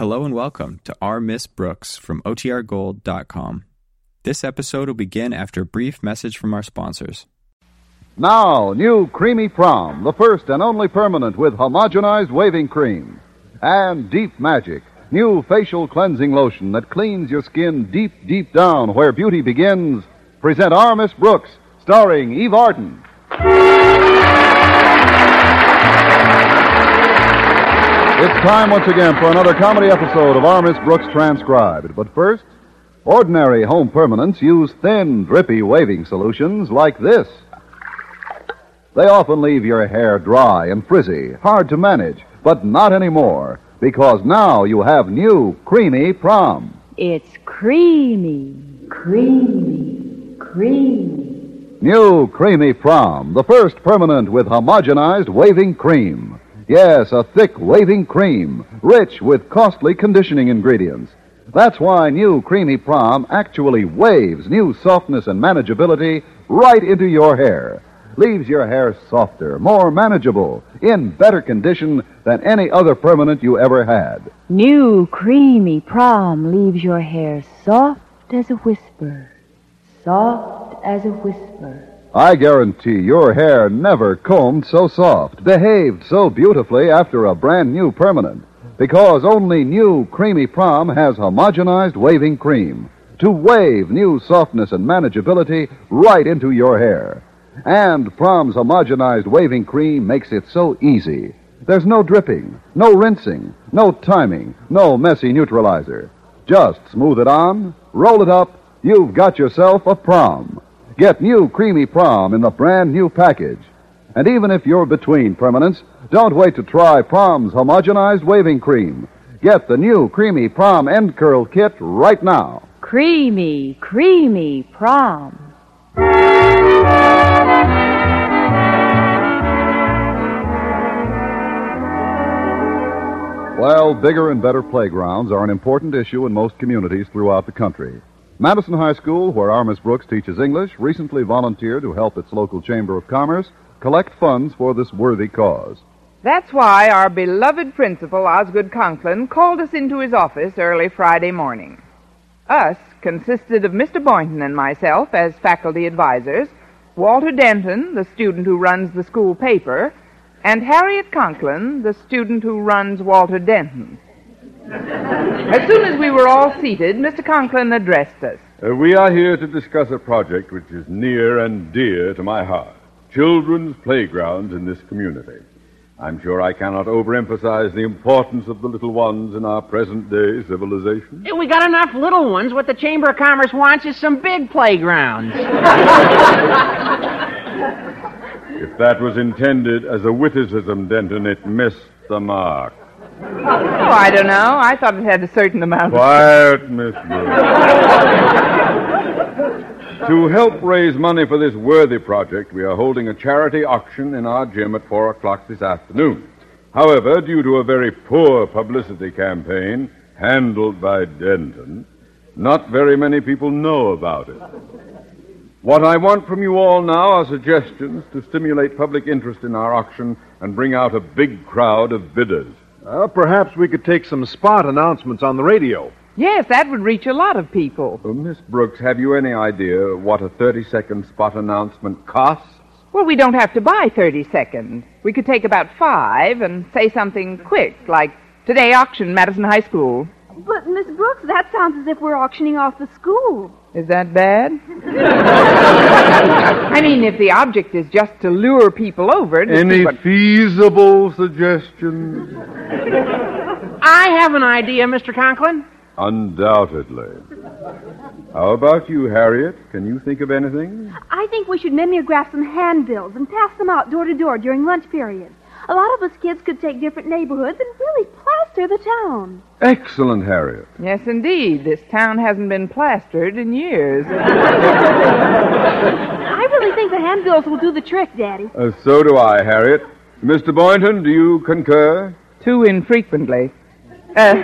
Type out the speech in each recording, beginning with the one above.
Hello and welcome to Our Miss Brooks from OTRGold.com. This episode will begin after a brief message from our sponsors. Now, new Creamy Prom, the first and only permanent with homogenized waving cream. And Deep Magic, new facial cleansing lotion that cleans your skin deep, deep down where beauty begins. Present Our Miss Brooks, starring Eve Arden. It's time once again for another comedy episode of Our Miss Brooks Transcribed. But first, ordinary home permanents use thin, drippy waving solutions like this. They often leave your hair dry and frizzy, hard to manage, but not anymore, because now you have new creamy prom. It's creamy, creamy, creamy. New creamy prom, the first permanent with homogenized waving cream. Yes, a thick waving cream, rich with costly conditioning ingredients. That's why new creamy prom actually waves new softness and manageability right into your hair. Leaves your hair softer, more manageable, in better condition than any other permanent you ever had. New creamy prom leaves your hair soft as a whisper. Soft as a whisper. I guarantee your hair never combed so soft, behaved so beautifully after a brand new permanent. Because only new creamy prom has homogenized waving cream to wave new softness and manageability right into your hair. And Prom's homogenized waving cream makes it so easy. There's no dripping, no rinsing, no timing, no messy neutralizer. Just smooth it on, roll it up, you've got yourself a prom. Get new creamy prom in the brand new package. And even if you're between permanents, don't wait to try Prom's homogenized waving cream. Get the new creamy prom end curl kit right now. Creamy, creamy prom. Well, bigger and better playgrounds are an important issue in most communities throughout the country. Madison High School, where our Miss Brooks teaches English, recently volunteered to help its local Chamber of Commerce collect funds for this worthy cause. That's why our beloved principal, Osgood Conklin, called us into his office early Friday morning. Us consisted of Mr. Boynton and myself as faculty advisors, Walter Denton, the student who runs the school paper, and Harriet Conklin, the student who runs Walter Denton. As soon as we were all seated, Mr. Conklin addressed us. Uh, we are here to discuss a project which is near and dear to my heart children's playgrounds in this community. I'm sure I cannot overemphasize the importance of the little ones in our present day civilization. We got enough little ones. What the Chamber of Commerce wants is some big playgrounds. If that was intended as a witticism, Denton, it missed the mark. Oh, I don't know. I thought it had a certain amount of. Quiet, Miss Brooks. to help raise money for this worthy project, we are holding a charity auction in our gym at 4 o'clock this afternoon. However, due to a very poor publicity campaign handled by Denton, not very many people know about it. What I want from you all now are suggestions to stimulate public interest in our auction and bring out a big crowd of bidders. Uh, perhaps we could take some spot announcements on the radio. Yes, that would reach a lot of people. Uh, Miss Brooks, have you any idea what a 30 second spot announcement costs? Well, we don't have to buy 30 seconds. We could take about five and say something quick, like today auction, Madison High School. But, Miss Brooks, that sounds as if we're auctioning off the school. Is that bad? I mean, if the object is just to lure people over Any what- feasible suggestions? I have an idea, Mr. Conklin. Undoubtedly. How about you, Harriet? Can you think of anything? I think we should mimeograph some handbills and pass them out door to door during lunch period. A lot of us kids could take different neighborhoods and really plaster the town. Excellent, Harriet. Yes, indeed. This town hasn't been plastered in years. I really think the handbills will do the trick, Daddy. Uh, so do I, Harriet. Mr. Boynton, do you concur? Too infrequently. Uh,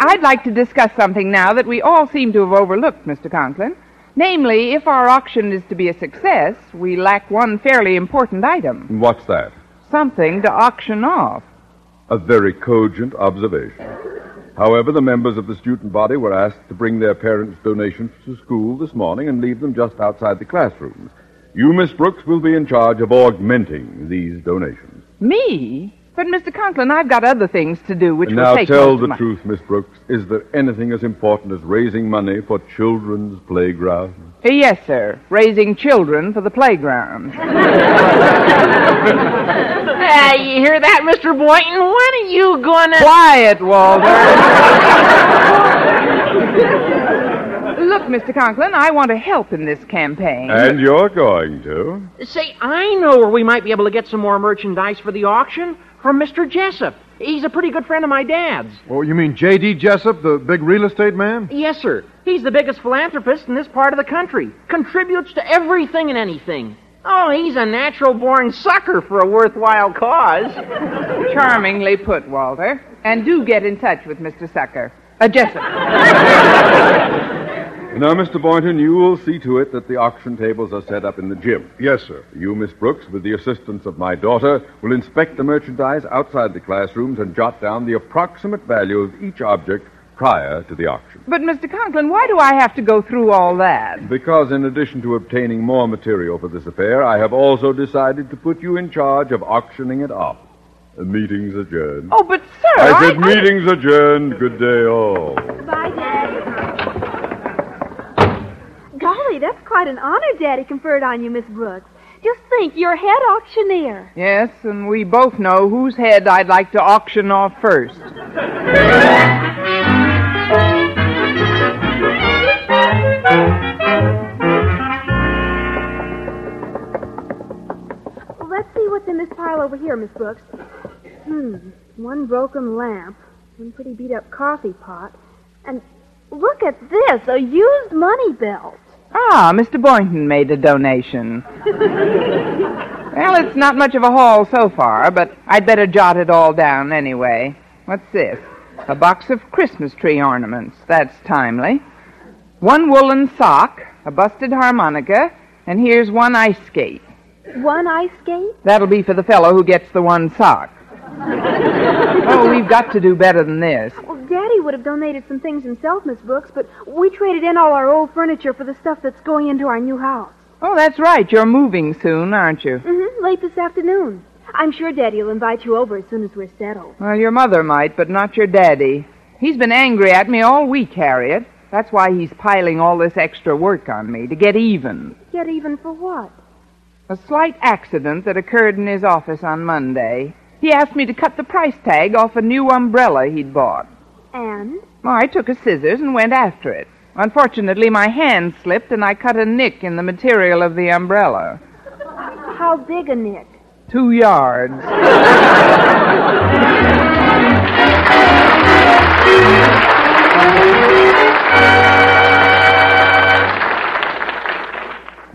I'd like to discuss something now that we all seem to have overlooked, Mr. Conklin. Namely, if our auction is to be a success, we lack one fairly important item What's that? Something to auction off. A very cogent observation. However, the members of the student body were asked to bring their parents' donations to school this morning and leave them just outside the classrooms. You, Miss Brooks, will be in charge of augmenting these donations. Me? But, Mr. Conklin, I've got other things to do which And will now take tell most the of my... truth, Miss Brooks. Is there anything as important as raising money for children's playgrounds? Uh, Yes, sir. Raising children for the playground. Ah, you hear that, Mr. Boynton? When are you gonna... Quiet, Walter. Look, Mr. Conklin, I want to help in this campaign. And you're going to? Say, I know where we might be able to get some more merchandise for the auction. From Mr. Jessup. He's a pretty good friend of my dad's. Oh, you mean J.D. Jessup, the big real estate man? Yes, sir. He's the biggest philanthropist in this part of the country. Contributes to everything and anything. Oh, he's a natural born sucker for a worthwhile cause. Charmingly put, Walter. And do get in touch with Mr. Sucker. Uh, Jessup. Now, Mr. Boynton, you will see to it that the auction tables are set up in the gym. Yes, sir. You, Miss Brooks, with the assistance of my daughter, will inspect the merchandise outside the classrooms and jot down the approximate value of each object prior to the auction. But, Mr. Conklin, why do I have to go through all that? Because in addition to obtaining more material for this affair, I have also decided to put you in charge of auctioning it off. The meeting's adjourned. Oh, but, sir, I I... said meeting's adjourned. Good day, all. That's quite an honor Daddy conferred on you, Miss Brooks. Just think, you're head auctioneer. Yes, and we both know whose head I'd like to auction off first. Well, let's see what's in this pile over here, Miss Brooks. Hmm, one broken lamp, one pretty beat up coffee pot, and look at this, a used money belt. Ah, Mr. Boynton made a donation. well, it's not much of a haul so far, but I'd better jot it all down anyway. What's this? A box of Christmas tree ornaments. That's timely. One woolen sock, a busted harmonica, and here's one ice skate. One ice skate? That'll be for the fellow who gets the one sock. oh, we've got to do better than this. Well, Daddy would have donated some things himself, Miss Brooks, but we traded in all our old furniture for the stuff that's going into our new house. Oh, that's right. You're moving soon, aren't you? Mm-hmm, late this afternoon. I'm sure Daddy will invite you over as soon as we're settled. Well, your mother might, but not your daddy. He's been angry at me all week, Harriet. That's why he's piling all this extra work on me, to get even. Get even for what? A slight accident that occurred in his office on Monday. He asked me to cut the price tag off a new umbrella he'd bought. And? Well, I took a scissors and went after it. Unfortunately, my hand slipped and I cut a nick in the material of the umbrella. How big a nick? Two yards.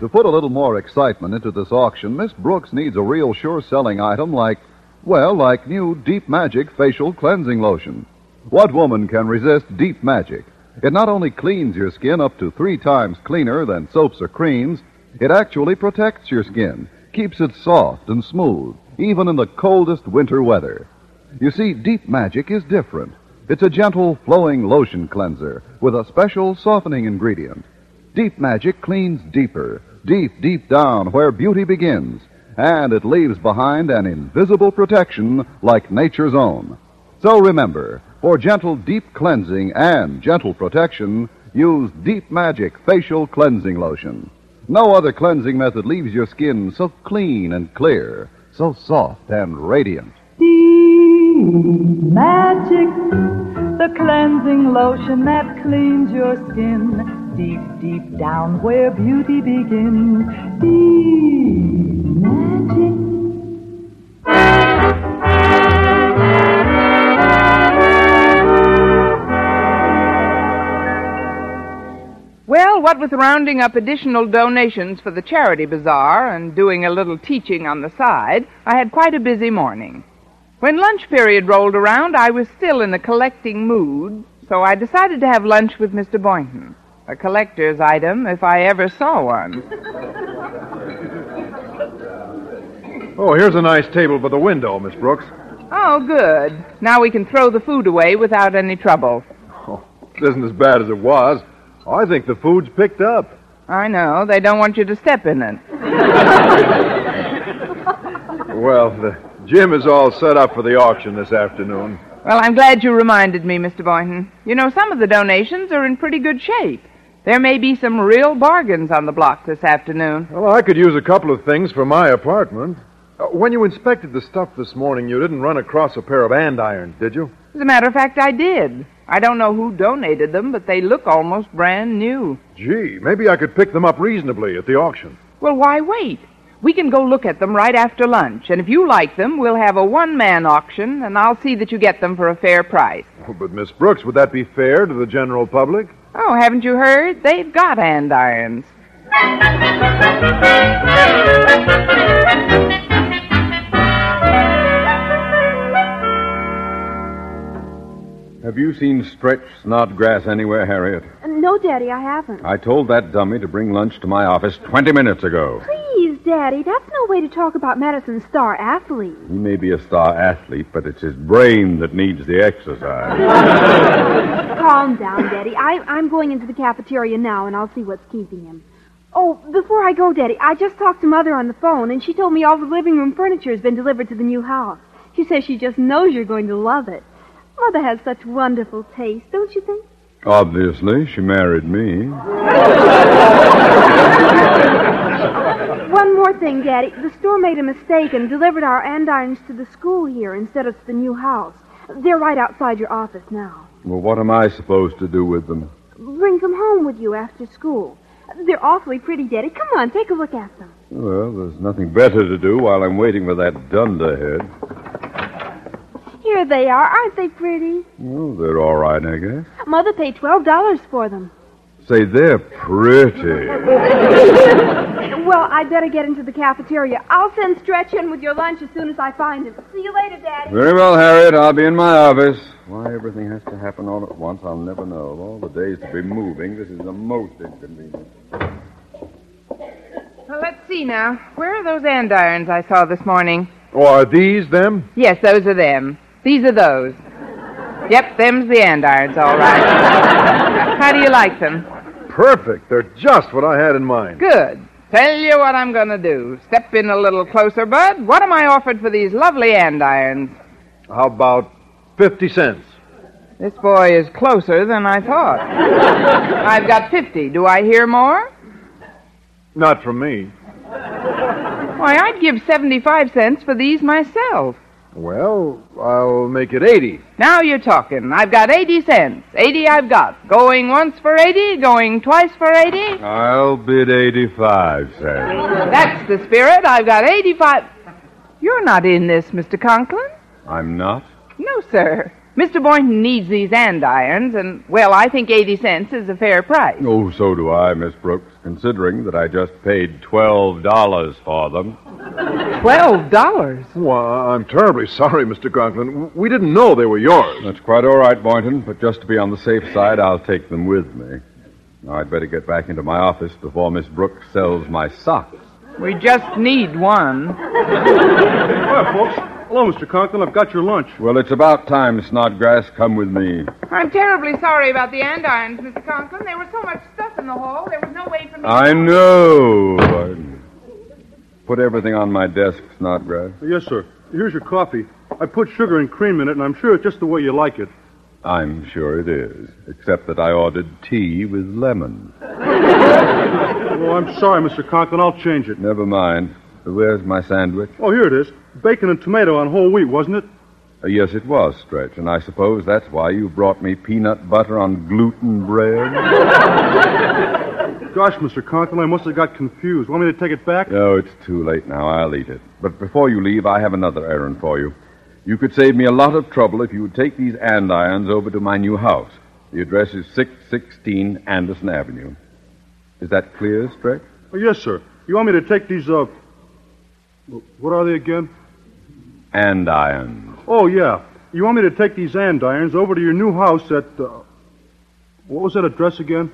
To put a little more excitement into this auction, Miss Brooks needs a real sure selling item like, well, like new Deep Magic facial cleansing lotion. What woman can resist Deep Magic? It not only cleans your skin up to three times cleaner than soaps or creams, it actually protects your skin, keeps it soft and smooth, even in the coldest winter weather. You see, Deep Magic is different. It's a gentle, flowing lotion cleanser with a special softening ingredient. Deep Magic cleans deeper, deep, deep down where beauty begins, and it leaves behind an invisible protection like nature's own. So remember, for gentle, deep cleansing and gentle protection, use Deep Magic Facial Cleansing Lotion. No other cleansing method leaves your skin so clean and clear, so soft and radiant. Deep Magic, the cleansing lotion that cleans your skin deep, deep down where beauty begins. Magic. Well, what with rounding up additional donations for the charity bazaar and doing a little teaching on the side, I had quite a busy morning. When lunch period rolled around, I was still in a collecting mood, so I decided to have lunch with Mr. Boynton. A collector's item, if I ever saw one. Oh, here's a nice table by the window, Miss Brooks. Oh, good. Now we can throw the food away without any trouble. Oh, It isn't as bad as it was. I think the food's picked up. I know. They don't want you to step in it. Well, the gym is all set up for the auction this afternoon. Well, I'm glad you reminded me, Mr. Boynton. You know, some of the donations are in pretty good shape. There may be some real bargains on the block this afternoon. Well, I could use a couple of things for my apartment. Uh, when you inspected the stuff this morning, you didn't run across a pair of andirons, did you? As a matter of fact, I did. I don't know who donated them, but they look almost brand new. Gee, maybe I could pick them up reasonably at the auction. Well, why wait? We can go look at them right after lunch, and if you like them, we'll have a one man auction, and I'll see that you get them for a fair price. Oh, but, Miss Brooks, would that be fair to the general public? Oh, haven't you heard? They've got andirons. Have you seen Stretch Snodgrass anywhere, Harriet? Uh, no, Daddy, I haven't. I told that dummy to bring lunch to my office 20 minutes ago. Please, Daddy, that's no way to talk about Madison's star athlete. He may be a star athlete, but it's his brain that needs the exercise. Calm down, Daddy. I, I'm going into the cafeteria now, and I'll see what's keeping him. Oh, before I go, Daddy, I just talked to Mother on the phone, and she told me all the living room furniture has been delivered to the new house. She says she just knows you're going to love it. Mother has such wonderful taste, don't you think? Obviously, she married me. One more thing, Daddy. The store made a mistake and delivered our andirons to the school here instead of to the new house. They're right outside your office now. Well, what am I supposed to do with them? Bring them home with you after school. They're awfully pretty, Daddy. Come on, take a look at them. Well, there's nothing better to do while I'm waiting for that dunderhead. Here they are. Aren't they pretty? Well, they're all right, I guess. Mother paid $12 for them. Say, they're pretty. Well, I'd better get into the cafeteria. I'll send Stretch in with your lunch as soon as I find him. See you later, Daddy. Very well, Harriet. I'll be in my office. Why everything has to happen all at once, I'll never know. Of all the days to be moving, this is the most inconvenient. Well, let's see now. Where are those andirons I saw this morning? Oh, are these them? Yes, those are them. These are those. Yep, them's the andirons, all right. How do you like them? Perfect. They're just what I had in mind. Good. Tell you what I'm going to do. Step in a little closer, Bud. What am I offered for these lovely andirons? How about 50 cents? This boy is closer than I thought. I've got 50. Do I hear more? Not from me. Why, I'd give 75 cents for these myself. Well, I'll make it 80. Now you're talking. I've got 80 cents. 80 I've got. Going once for 80, going twice for 80. I'll bid 85 cents. That's the spirit. I've got 85. You're not in this, Mr. Conklin. I'm not? No, sir. Mr. Boynton needs these andirons, and, well, I think 80 cents is a fair price. Oh, so do I, Miss Brooks, considering that I just paid $12 for them. $12? Well, I'm terribly sorry, Mr. Conklin. We didn't know they were yours. That's quite all right, Boynton, but just to be on the safe side, I'll take them with me. Now, I'd better get back into my office before Miss Brooks sells my socks. We just need one. Hi, folks. Hello, Mr. Conklin. I've got your lunch. Well, it's about time, Snodgrass. Come with me. I'm terribly sorry about the andirons, Mr. Conklin. There was so much stuff in the hall, there was no way for me I know. I- Put everything on my desk, Snodgrass. Yes, sir. Here's your coffee. I put sugar and cream in it, and I'm sure it's just the way you like it. I'm sure it is, except that I ordered tea with lemon. Oh, I'm sorry, Mr. Conklin. I'll change it. Never mind. Where's my sandwich? Oh, here it is. Bacon and tomato on whole wheat, wasn't it? Uh, yes, it was, Stretch, and I suppose that's why you brought me peanut butter on gluten bread. Gosh, Mr. Conklin, I must have got confused. Want me to take it back? No, it's too late now. I'll eat it. But before you leave, I have another errand for you. You could save me a lot of trouble if you would take these andirons over to my new house. The address is 616 Anderson Avenue. Is that clear, Stretch? Oh, yes, sir. You want me to take these, uh. What are they again? Andirons. Oh, yeah. You want me to take these andirons over to your new house at, uh. What was that address again?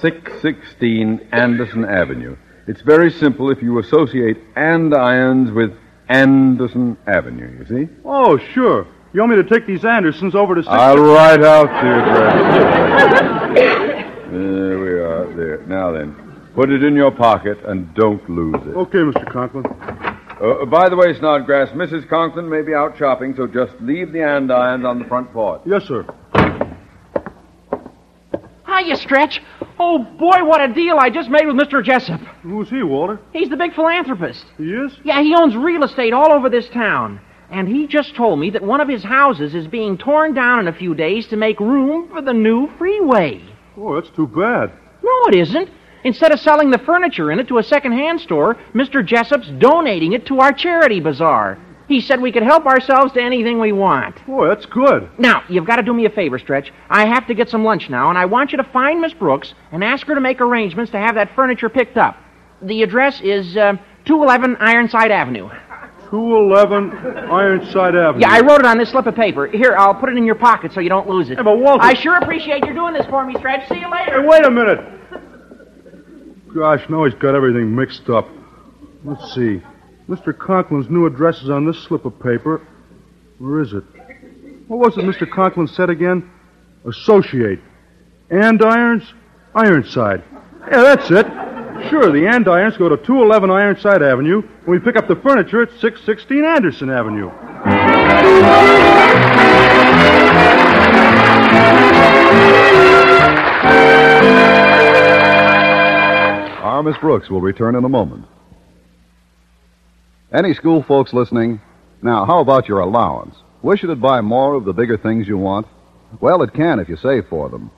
616 Anderson Avenue. It's very simple if you associate andirons with Anderson Avenue, you see? Oh, sure. You want me to take these Andersons over to... Six- I'll write out the address. there we are. There. Now then, put it in your pocket and don't lose it. Okay, Mr. Conklin. Uh, by the way, Snodgrass, Mrs. Conklin may be out shopping, so just leave the andirons on the front porch. Yes, sir. Hiya, Stretch. Oh, boy, what a deal I just made with Mr. Jessup. Who's he, Walter? He's the big philanthropist. He is? Yeah, he owns real estate all over this town. And he just told me that one of his houses is being torn down in a few days to make room for the new freeway. Oh, that's too bad. No, it isn't. Instead of selling the furniture in it to a second-hand store, Mr. Jessup's donating it to our charity bazaar. He said we could help ourselves to anything we want. Oh, that's good. Now, you've got to do me a favor, Stretch. I have to get some lunch now, and I want you to find Miss Brooks and ask her to make arrangements to have that furniture picked up. The address is uh, 211 Ironside Avenue. 211 Ironside Avenue. Yeah, I wrote it on this slip of paper. Here, I'll put it in your pocket so you don't lose it. Yeah, but Walter... I sure appreciate you doing this for me, Stretch. See you later. Hey, wait a minute. Gosh, now he's got everything mixed up. Let's see. Mr. Conklin's new address is on this slip of paper. Where is it? What was it Mr. Conklin said again? Associate. Andirons? Ironside. Yeah, that's it. Sure, the andirons go to 211 Ironside Avenue, and we pick up the furniture at 616 Anderson Avenue. Our Miss Brooks will return in a moment. Any school folks listening? Now, how about your allowance? Wish it'd buy more of the bigger things you want? Well, it can if you save for them.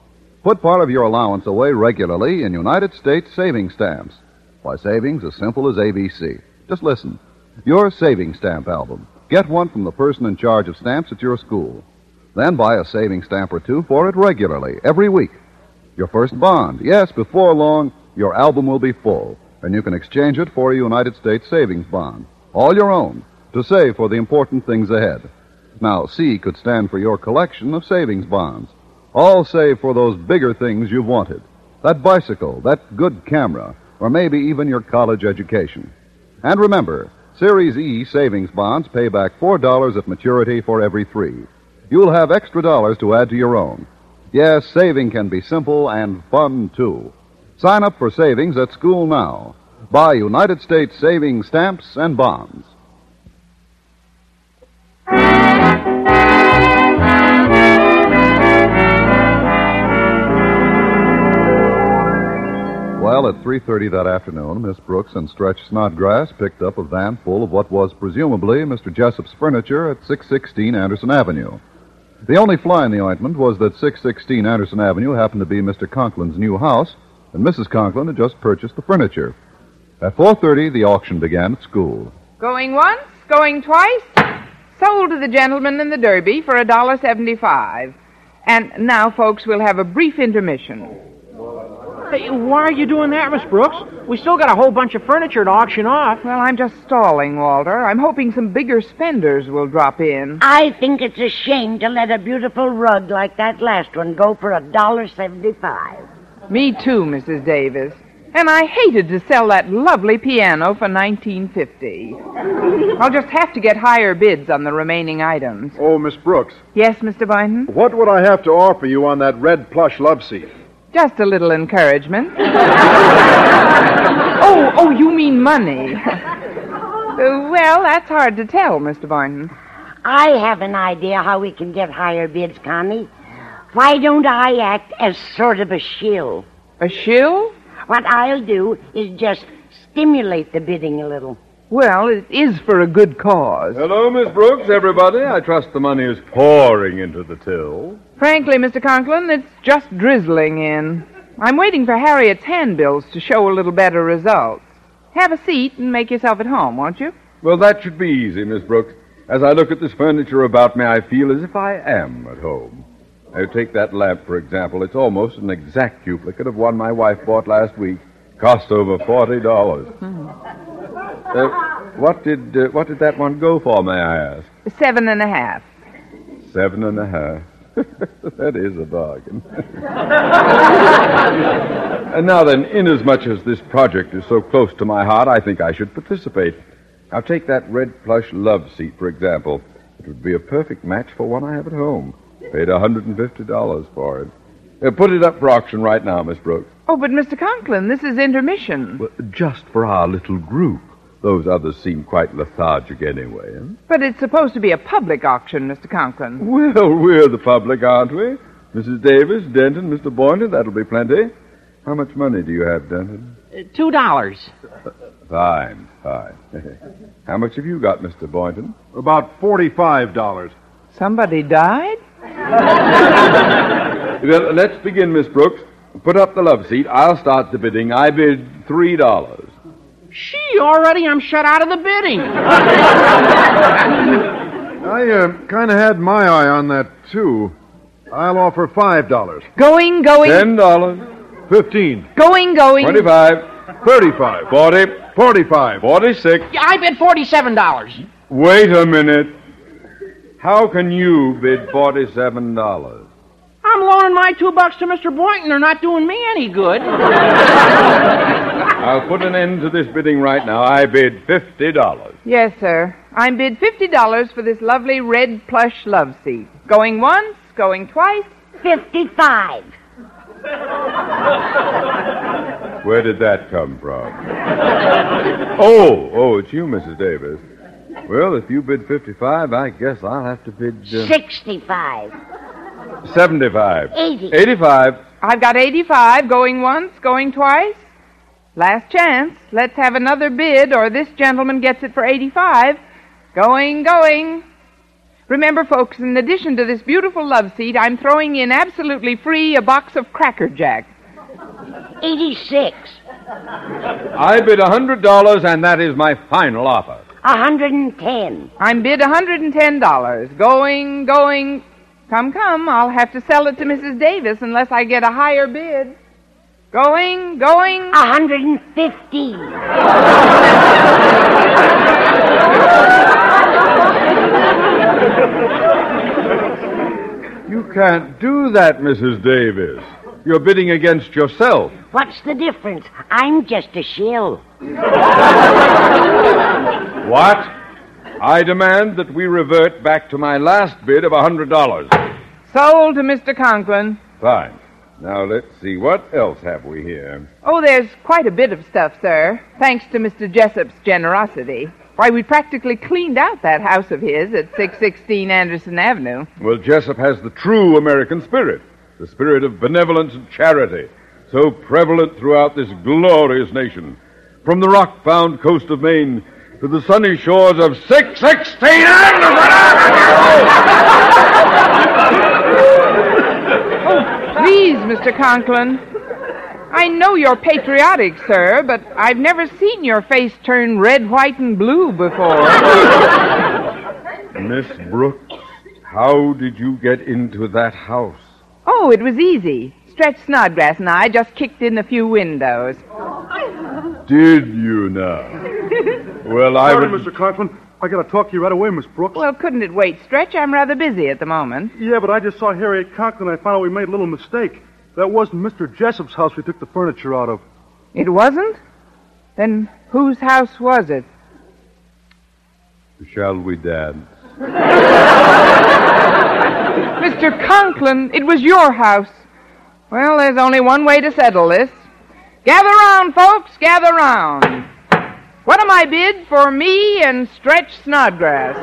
Put part of your allowance away regularly in United States savings stamps. Why, savings as simple as ABC. Just listen. Your savings stamp album. Get one from the person in charge of stamps at your school. Then buy a savings stamp or two for it regularly, every week. Your first bond. Yes, before long, your album will be full, and you can exchange it for a United States savings bond. All your own, to save for the important things ahead. Now, C could stand for your collection of savings bonds. All save for those bigger things you've wanted. That bicycle, that good camera, or maybe even your college education. And remember, Series E savings bonds pay back $4 at maturity for every three. You'll have extra dollars to add to your own. Yes, saving can be simple and fun, too. Sign up for savings at school now. Buy United States savings stamps and bonds. Well, at 3.30 that afternoon, Miss Brooks and Stretch Snodgrass picked up a van full of what was presumably Mr. Jessup's furniture at 616 Anderson Avenue. The only fly in the ointment was that 616 Anderson Avenue happened to be Mr. Conklin's new house, and Mrs. Conklin had just purchased the furniture. At 4.30, the auction began at school. Going once, going twice. Sold to the gentleman in the Derby for a dollar seventy-five. And now, folks, we'll have a brief intermission. Hey, why are you doing that, Miss Brooks? We still got a whole bunch of furniture to auction off. Well, I'm just stalling, Walter. I'm hoping some bigger spenders will drop in. I think it's a shame to let a beautiful rug like that last one go for a dollar seventy-five. Me too, Mrs. Davis. And I hated to sell that lovely piano for 1950. I'll just have to get higher bids on the remaining items. Oh, Miss Brooks, Yes, Mr. Boynton? what would I have to offer you on that red plush love seat? Just a little encouragement. oh, oh, you mean money. Uh, well, that's hard to tell, Mr. Boynton. I have an idea how we can get higher bids, Connie. Why don't I act as sort of a shill? A shill? What I'll do is just stimulate the bidding a little. Well, it is for a good cause. Hello, Miss Brooks, everybody. I trust the money is pouring into the till. Frankly, Mr. Conklin, it's just drizzling in. I'm waiting for Harriet's handbills to show a little better results. Have a seat and make yourself at home, won't you? Well, that should be easy, Miss Brooks. As I look at this furniture about me, I feel as if I am at home. Now, take that lamp, for example. It's almost an exact duplicate of one my wife bought last week. Cost over forty dollars. Uh, what did uh, what did that one go for, may I ask? Seven and a half. Seven and a half. that is a bargain. and now then, inasmuch as this project is so close to my heart, I think I should participate. Now, take that red plush love seat, for example. It would be a perfect match for one I have at home. Paid $150 for it. Uh, put it up for auction right now, Miss Brooks. Oh, but Mr. Conklin, this is intermission. Well, just for our little group. Those others seem quite lethargic anyway. Huh? But it's supposed to be a public auction, Mr. Conklin. Well, we're the public, aren't we? Mrs. Davis, Denton, Mr. Boynton, that'll be plenty. How much money do you have, Denton? Uh, Two dollars. Fine, fine. How much have you got, Mr. Boynton? About $45. Somebody died? Well, let's begin, Miss Brooks. Put up the love seat. I'll start the bidding. I bid three dollars. She already I'm shut out of the bidding. I uh, kind of had my eye on that, too. I'll offer $5. Going, going, Ten dollars. 15 going, going. Twenty-five. 35 Forty. 45 Forty-six. Yeah, I bid forty-seven dollars. Wait a minute. How can you bid forty-seven dollars? I'm loaning my two bucks to Mr. Boynton. They're not doing me any good. I'll put an end to this bidding right now. I bid fifty dollars. Yes, sir. I'm bid $50 for this lovely red plush love seat. Going once, going twice. 55. Where did that come from? oh, oh, it's you, Mrs. Davis. Well, if you bid fifty-five, I guess I'll have to bid uh, 65. seventy-five. 80. Eighty-five. I've got 85, going once, going twice. Last chance. Let's have another bid, or this gentleman gets it for 85. Going, going. Remember, folks, in addition to this beautiful love seat, I'm throwing in absolutely free a box of Cracker Jack. 86. I bid a hundred dollars, and that is my final offer. 110. I'm bid $110. Going, going. Come, come. I'll have to sell it to Mrs. Davis unless I get a higher bid. Going, going. 150. You can't do that, Mrs. Davis. You're bidding against yourself. What's the difference? I'm just a shill. What? I demand that we revert back to my last bid of a hundred dollars. Sold to Mr. Conklin. Fine. Now let's see. What else have we here? Oh, there's quite a bit of stuff, sir, thanks to Mr. Jessup's generosity. Why, we practically cleaned out that house of his at 616 Anderson Avenue. Well, Jessup has the true American spirit, the spirit of benevolence and charity, so prevalent throughout this glorious nation. From the rock-bound coast of Maine to the sunny shores of 616 Anderson Please, Mr. Conklin. I know you're patriotic, sir, but I've never seen your face turn red, white, and blue before. Miss Brooks, how did you get into that house? Oh, it was easy. Stretch Snodgrass and I just kicked in a few windows. Did you now? Well, I Sorry, would... Mr. Conklin. I gotta talk to you right away, Miss Brooks. Well, couldn't it wait, Stretch? I'm rather busy at the moment. Yeah, but I just saw Harriet Conklin and I found out we made a little mistake. That wasn't Mr. Jessup's house we took the furniture out of. It wasn't? Then whose house was it? Shall we dance? Mr. Conklin, it was your house. Well, there's only one way to settle this. Gather round, folks, gather round. What am I bid for me and Stretch Snodgrass?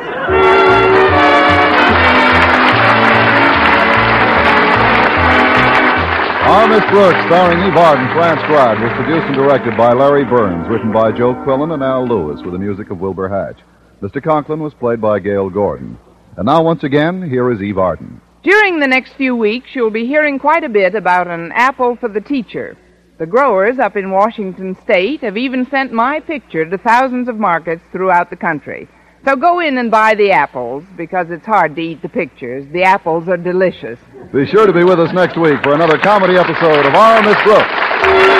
Our Miss Brooks, starring Eve Arden, transcribed, was produced and directed by Larry Berns, written by Joe Quillan and Al Lewis, with the music of Wilbur Hatch. Mr. Conklin was played by Gale Gordon. And now, once again, here is Eve Arden. During the next few weeks, you'll be hearing quite a bit about an apple for the teacher. The growers up in Washington State have even sent my picture to thousands of markets throughout the country. So go in and buy the apples because it's hard to eat the pictures. The apples are delicious. Be sure to be with us next week for another comedy episode of Our Miss Brooks.